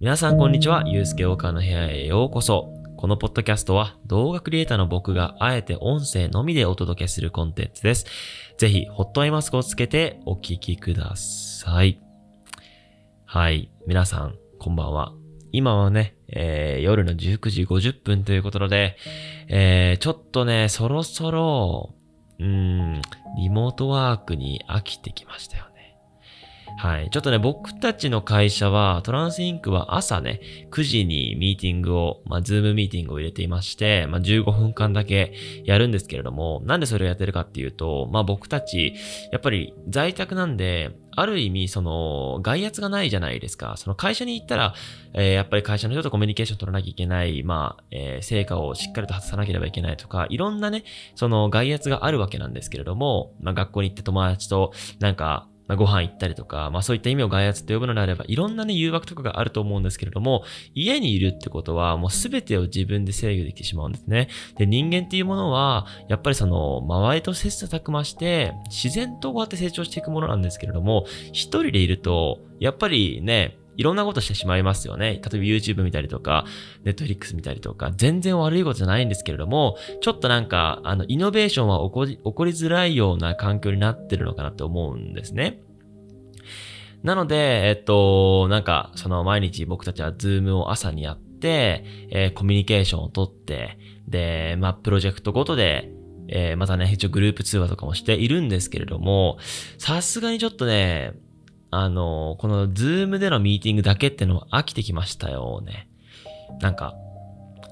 皆さんこんにちは。ゆうすけおかの部屋へようこそ。このポッドキャストは動画クリエイターの僕があえて音声のみでお届けするコンテンツです。ぜひ、ホットアイマスクをつけてお聞きください。はい。皆さん、こんばんは。今はね、えー、夜の19時50分ということで、えー、ちょっとね、そろそろ、うん、リモートワークに飽きてきましたよはい。ちょっとね、僕たちの会社は、トランスインクは朝ね、9時にミーティングを、まあ、ズームミーティングを入れていまして、まあ、15分間だけやるんですけれども、なんでそれをやってるかっていうと、まあ、僕たち、やっぱり在宅なんで、ある意味、その、外圧がないじゃないですか。その会社に行ったら、えー、やっぱり会社の人とコミュニケーション取らなきゃいけない、まあ、えー、成果をしっかりと果たさなければいけないとか、いろんなね、その外圧があるわけなんですけれども、まあ、学校に行って友達と、なんか、まあ、ご飯行ったりとか、まあそういった意味を外圧と呼ぶのであれば、いろんなね、誘惑とかがあると思うんですけれども、家にいるってことは、もうすべてを自分で制御できてしまうんですね。で、人間っていうものは、やっぱりその、周りと切磋琢磨して、自然とこうやって成長していくものなんですけれども、一人でいると、やっぱりね、いろんなことしてしまいますよね。例えば YouTube 見たりとか、Netflix 見たりとか、全然悪いことじゃないんですけれども、ちょっとなんか、あの、イノベーションは起こり、起こりづらいような環境になってるのかなって思うんですね。なので、えっと、なんか、その毎日僕たちは Zoom を朝にやって、えー、コミュニケーションをとって、で、まあ、プロジェクトごとで、えー、またね、一応グループ通話とかもしているんですけれども、さすがにちょっとね、あの、この Zoom でのミーティングだけってのは飽きてきましたよね。なんか、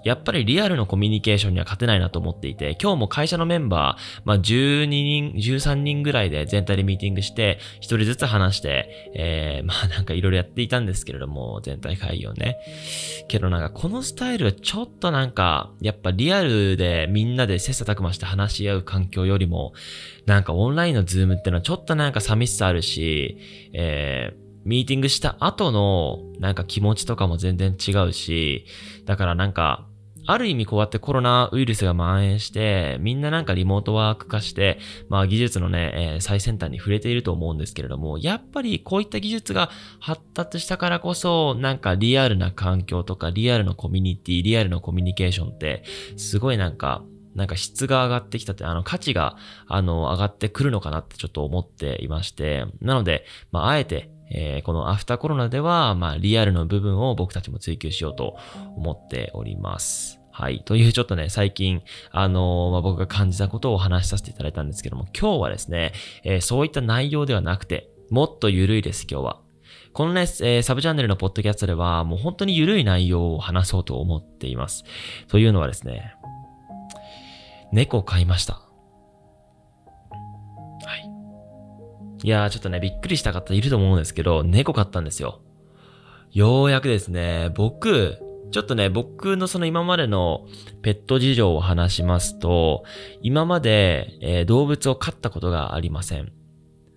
やっぱりリアルのコミュニケーションには勝てないなと思っていて、今日も会社のメンバー、まあ、12人、13人ぐらいで全体でミーティングして、1人ずつ話して、えー、まあなんかいろいろやっていたんですけれども、全体会議をね。けどなんかこのスタイルはちょっとなんか、やっぱリアルでみんなで切磋琢磨して話し合う環境よりも、なんかオンラインの Zoom ってのはちょっとなんか寂しさあるし、えー、ミーティングした後のなんか気持ちとかも全然違うし、だからなんかある意味こうやってコロナウイルスが蔓延して、みんななんかリモートワーク化して、まあ技術のね、えー、最先端に触れていると思うんですけれども、やっぱりこういった技術が発達したからこそ、なんかリアルな環境とか、リアルのコミュニティ、リアルのコミュニケーションって、すごいなんか、なんか質が上がってきたって、あの価値が、あの、上がってくるのかなってちょっと思っていまして、なので、まあ、あえて、えー、このアフターコロナでは、まあ、リアルの部分を僕たちも追求しようと思っております。はい。というちょっとね、最近、あのー、まあ、僕が感じたことをお話しさせていただいたんですけども、今日はですね、えー、そういった内容ではなくて、もっと緩いです、今日は。このね、えー、サブチャンネルのポッドキャストでは、もう本当に緩い内容を話そうと思っています。というのはですね、猫を飼いました。い。やー、ちょっとね、びっくりした方いると思うんですけど、猫飼ったんですよ。ようやくですね、僕、ちょっとね、僕のその今までのペット事情を話しますと、今まで、えー、動物を飼ったことがありません。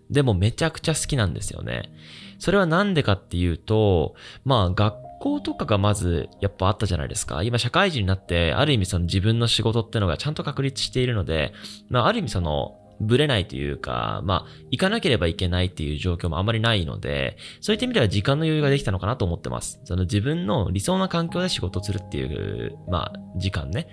でもめちゃくちゃ好きなんですよね。それはなんでかっていうと、まあ学校とかがまずやっぱあったじゃないですか。今社会人になって、ある意味その自分の仕事ってのがちゃんと確立しているので、まあある意味そのぶれないというか、まあ、行かなければいけないっていう状況もあまりないので、そういった意味では時間の余裕ができたのかなと思ってます。その自分の理想な環境で仕事するっていう、まあ、時間ね。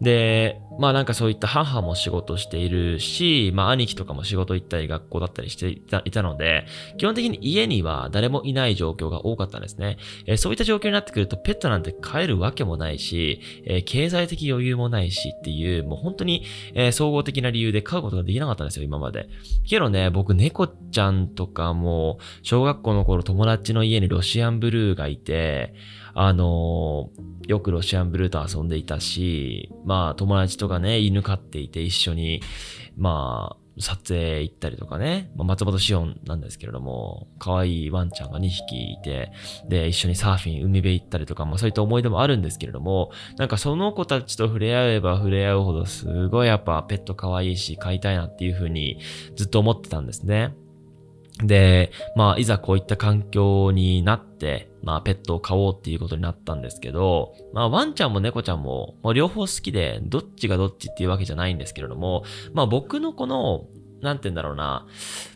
で、まあなんかそういった母も仕事しているし、まあ兄貴とかも仕事行ったり学校だったりしていたいたので、基本的に家には誰もいない状況が多かったんですね。えー、そういった状況になってくるとペットなんて飼えるわけもないし、えー、経済的余裕もないしっていう、もう本当に、えー、総合的な理由で飼うことができなかったんですよ、今まで。けどね、僕猫ちゃんとかも、小学校の頃友達の家にロシアンブルーがいて、あの、よくロシアンブルーと遊んでいたし、まあ友達とかね、犬飼っていて一緒に、まあ、撮影行ったりとかね、まあ、松本紫音なんですけれども、可愛いワンちゃんが2匹いて、で、一緒にサーフィン、海辺行ったりとか、まあそういった思い出もあるんですけれども、なんかその子たちと触れ合えば触れ合うほど、すごいやっぱペット可愛いし、飼いたいなっていうふうにずっと思ってたんですね。で、まあ、いざこういった環境になって、まあ、ペットを飼おうっていうことになったんですけど、まあ、ワンちゃんも猫ちゃんも、まあ、両方好きで、どっちがどっちっていうわけじゃないんですけれども、まあ、僕のこの、なんて言うんだろうな、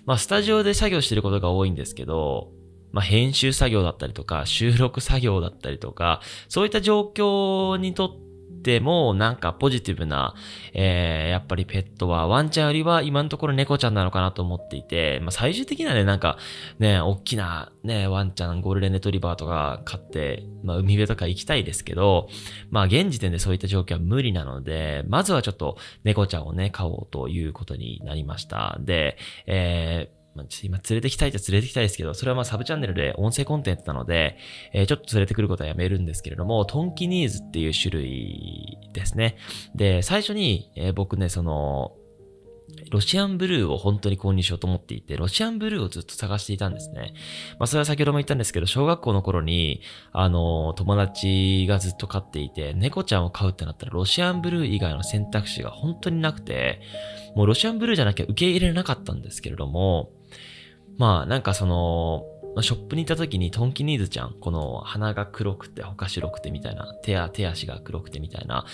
まあ、スタジオで作業してることが多いんですけど、まあ、編集作業だったりとか、収録作業だったりとか、そういった状況にとってても、なんかポジティブな、えー、やっぱりペットはワンちゃんよりは今のところ猫ちゃんなのかなと思っていて、まあ、最終的にはね、なんか、ね、大きなね、ワンちゃん、ゴールデンレトリバーとか飼って、まあ、海辺とか行きたいですけど、まあ、現時点でそういった状況は無理なので、まずはちょっと猫ちゃんをね、飼おうということになりました。で、えーまあ、今連れてきたいって連れてきたいですけど、それはまあサブチャンネルで音声コンテンツなので、えー、ちょっと連れてくることはやめるんですけれども、トンキニーズっていう種類ですね。で、最初に、えー、僕ね、その、ロシアンブルーを本当に購入しようと思っていて、ロシアンブルーをずっと探していたんですね。まあそれは先ほども言ったんですけど、小学校の頃に、あの、友達がずっと飼っていて、猫ちゃんを飼うってなったらロシアンブルー以外の選択肢が本当になくて、もうロシアンブルーじゃなきゃ受け入れなかったんですけれども、まあなんかその、ショップに行った時にトンキニーズちゃん、この鼻が黒くて、他白くてみたいな、手や手足が黒くてみたいな、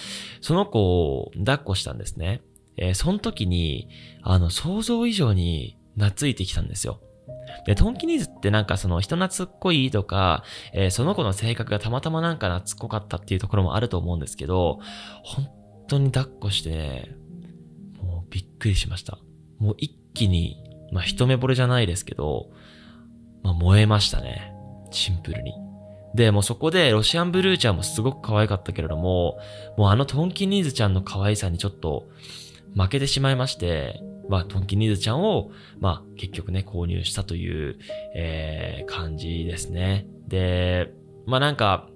その子を抱っこしたんですね。えー、その時に、あの、想像以上に懐いてきたんですよ。で、トンキニーズってなんかその人懐っこいとか、えー、その子の性格がたまたまなんか懐っこかったっていうところもあると思うんですけど、本当に抱っこして、もうびっくりしました。もう一気にまあ一目惚れじゃないですけど、まあ燃えましたね。シンプルに。で、もうそこでロシアンブルーちゃんもすごく可愛かったけれども、もうあのトンキニーズちゃんの可愛さにちょっと負けてしまいまして、まあトンキニーズちゃんを、まあ結局ね、購入したという、えー、感じですね。で、まあなんか、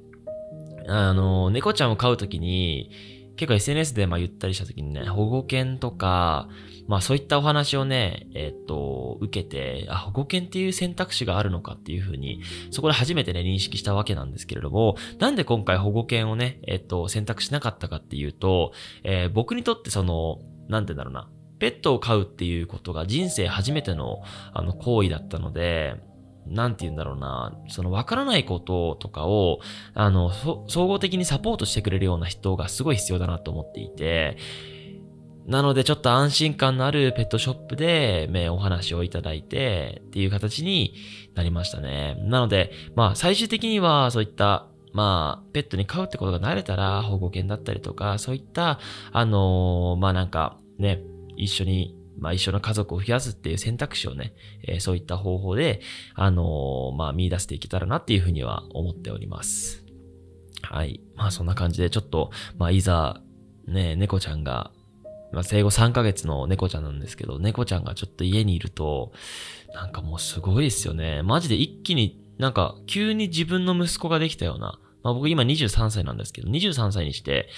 あの、猫ちゃんを飼うときに、結構 SNS でまあ言ったりした時にね、保護犬とか、まあそういったお話をね、えっと、受けて、あ、保護犬っていう選択肢があるのかっていうふうに、そこで初めてね、認識したわけなんですけれども、なんで今回保護犬をね、えっと、選択しなかったかっていうと、えー、僕にとってその、なんて言うんだろうな、ペットを飼うっていうことが人生初めての、あの、行為だったので、なんて言うんだろうな、その分からないこととかを、あの、総合的にサポートしてくれるような人がすごい必要だなと思っていて、なのでちょっと安心感のあるペットショップで、ね、お話をいただいてっていう形になりましたね。なので、まあ最終的にはそういったまあ、ペットに飼うってことが慣れたら保護犬だったりとか、そういった、あのー、まあなんかね、一緒にまあ一緒の家族を増やすっていう選択肢をね、えー、そういった方法で、あのー、まあ見出していけたらなっていうふうには思っております。はい。まあそんな感じでちょっと、まあいざ、ね、猫ちゃんが、まあ生後3ヶ月の猫ちゃんなんですけど、猫ちゃんがちょっと家にいると、なんかもうすごいですよね。マジで一気になんか急に自分の息子ができたような、まあ僕今23歳なんですけど、23歳にして、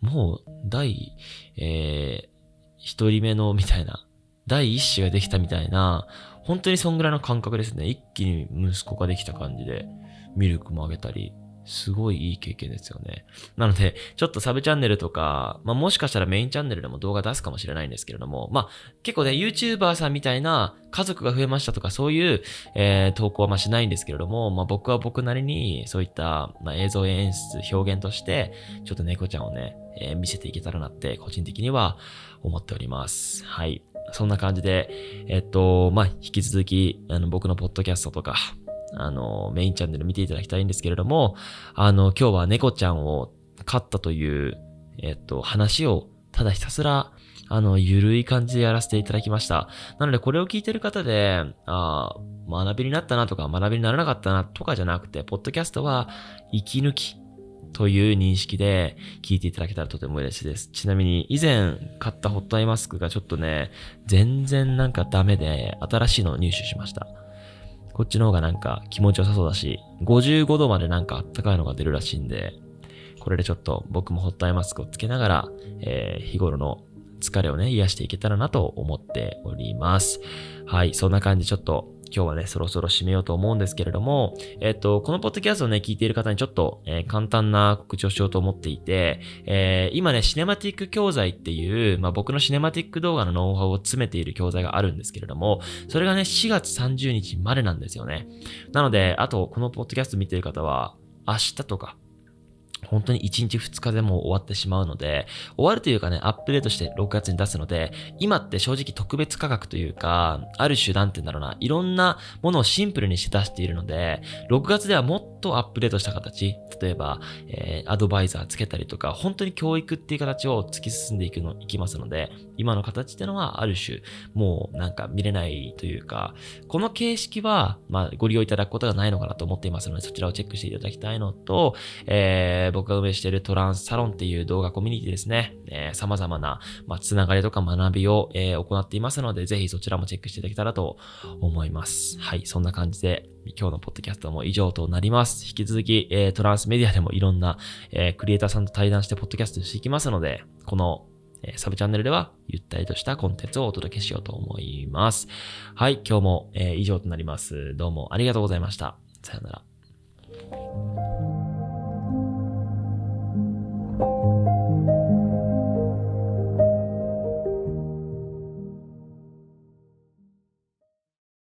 もう第、えー、一人目のみたいな、第一子ができたみたいな、本当にそんぐらいの感覚ですね。一気に息子ができた感じで、ミルクもあげたり、すごいいい経験ですよね。なので、ちょっとサブチャンネルとか、まあもしかしたらメインチャンネルでも動画出すかもしれないんですけれども、まあ結構ね、YouTuber さんみたいな家族が増えましたとかそういう、えー、投稿はましないんですけれども、まあ僕は僕なりにそういった、まあ、映像演出、表現として、ちょっと猫ちゃんをね、えー、見せていけたらなって個人的には思っております。はい。そんな感じで、えっと、まあ、引き続き、あの、僕のポッドキャストとか、あの、メインチャンネル見ていただきたいんですけれども、あの、今日は猫ちゃんを飼ったという、えっと、話を、ただひたすら、あの、ゆるい感じでやらせていただきました。なので、これを聞いてる方で、ああ学びになったなとか、学びにならなかったなとかじゃなくて、ポッドキャストは、息抜きという認識で聞いていただけたらとても嬉しいです。ちなみに以前買ったホットアイマスクがちょっとね、全然なんかダメで新しいのを入手しました。こっちの方がなんか気持ちよさそうだし、55度までなんかあったかいのが出るらしいんで、これでちょっと僕もホットアイマスクをつけながら、えー、日頃の疲れをね、癒していけたらなと思っております。はい、そんな感じちょっと今日はね、そろそろ締めようと思うんですけれども、えっと、このポッドキャストをね、聞いている方にちょっと、えー、簡単な告知をしようと思っていて、えー、今ね、シネマティック教材っていう、まあ、僕のシネマティック動画のノウハウを詰めている教材があるんですけれども、それがね、4月30日までなんですよね。なので、あと、このポッドキャスト見ている方は、明日とか、本当に1日2日でも終わってしまうので、終わるというかね、アップデートして6月に出すので、今って正直特別価格というか、ある種なんて言うんだろうな、いろんなものをシンプルにして出しているので、6月ではもっとアップデートした形、例えば、えー、アドバイザーつけたりとか、本当に教育っていう形を突き進んでいくの、いきますので、今の形っていうのはある種、もうなんか見れないというか、この形式は、まあ、ご利用いただくことがないのかなと思っていますので、そちらをチェックしていただきたいのと、えー、僕が運営しているトランスサロンっていう動画コミュニティですね、えー、様々な、まあ、つながりとか学びを、えー、行っていますので、ぜひそちらもチェックしていただけたらと思います。はい、そんな感じで、今日のポッドキャストも以上となります。引き続き、えー、トランスメディアでもいろんな、えー、クリエイターさんと対談してポッドキャストしていきますので、このえサブチャンネルではゆったりとしたコンテンツをお届けしようと思います。はい、今日も、え以上となります。どうもありがとうございました。さよなら。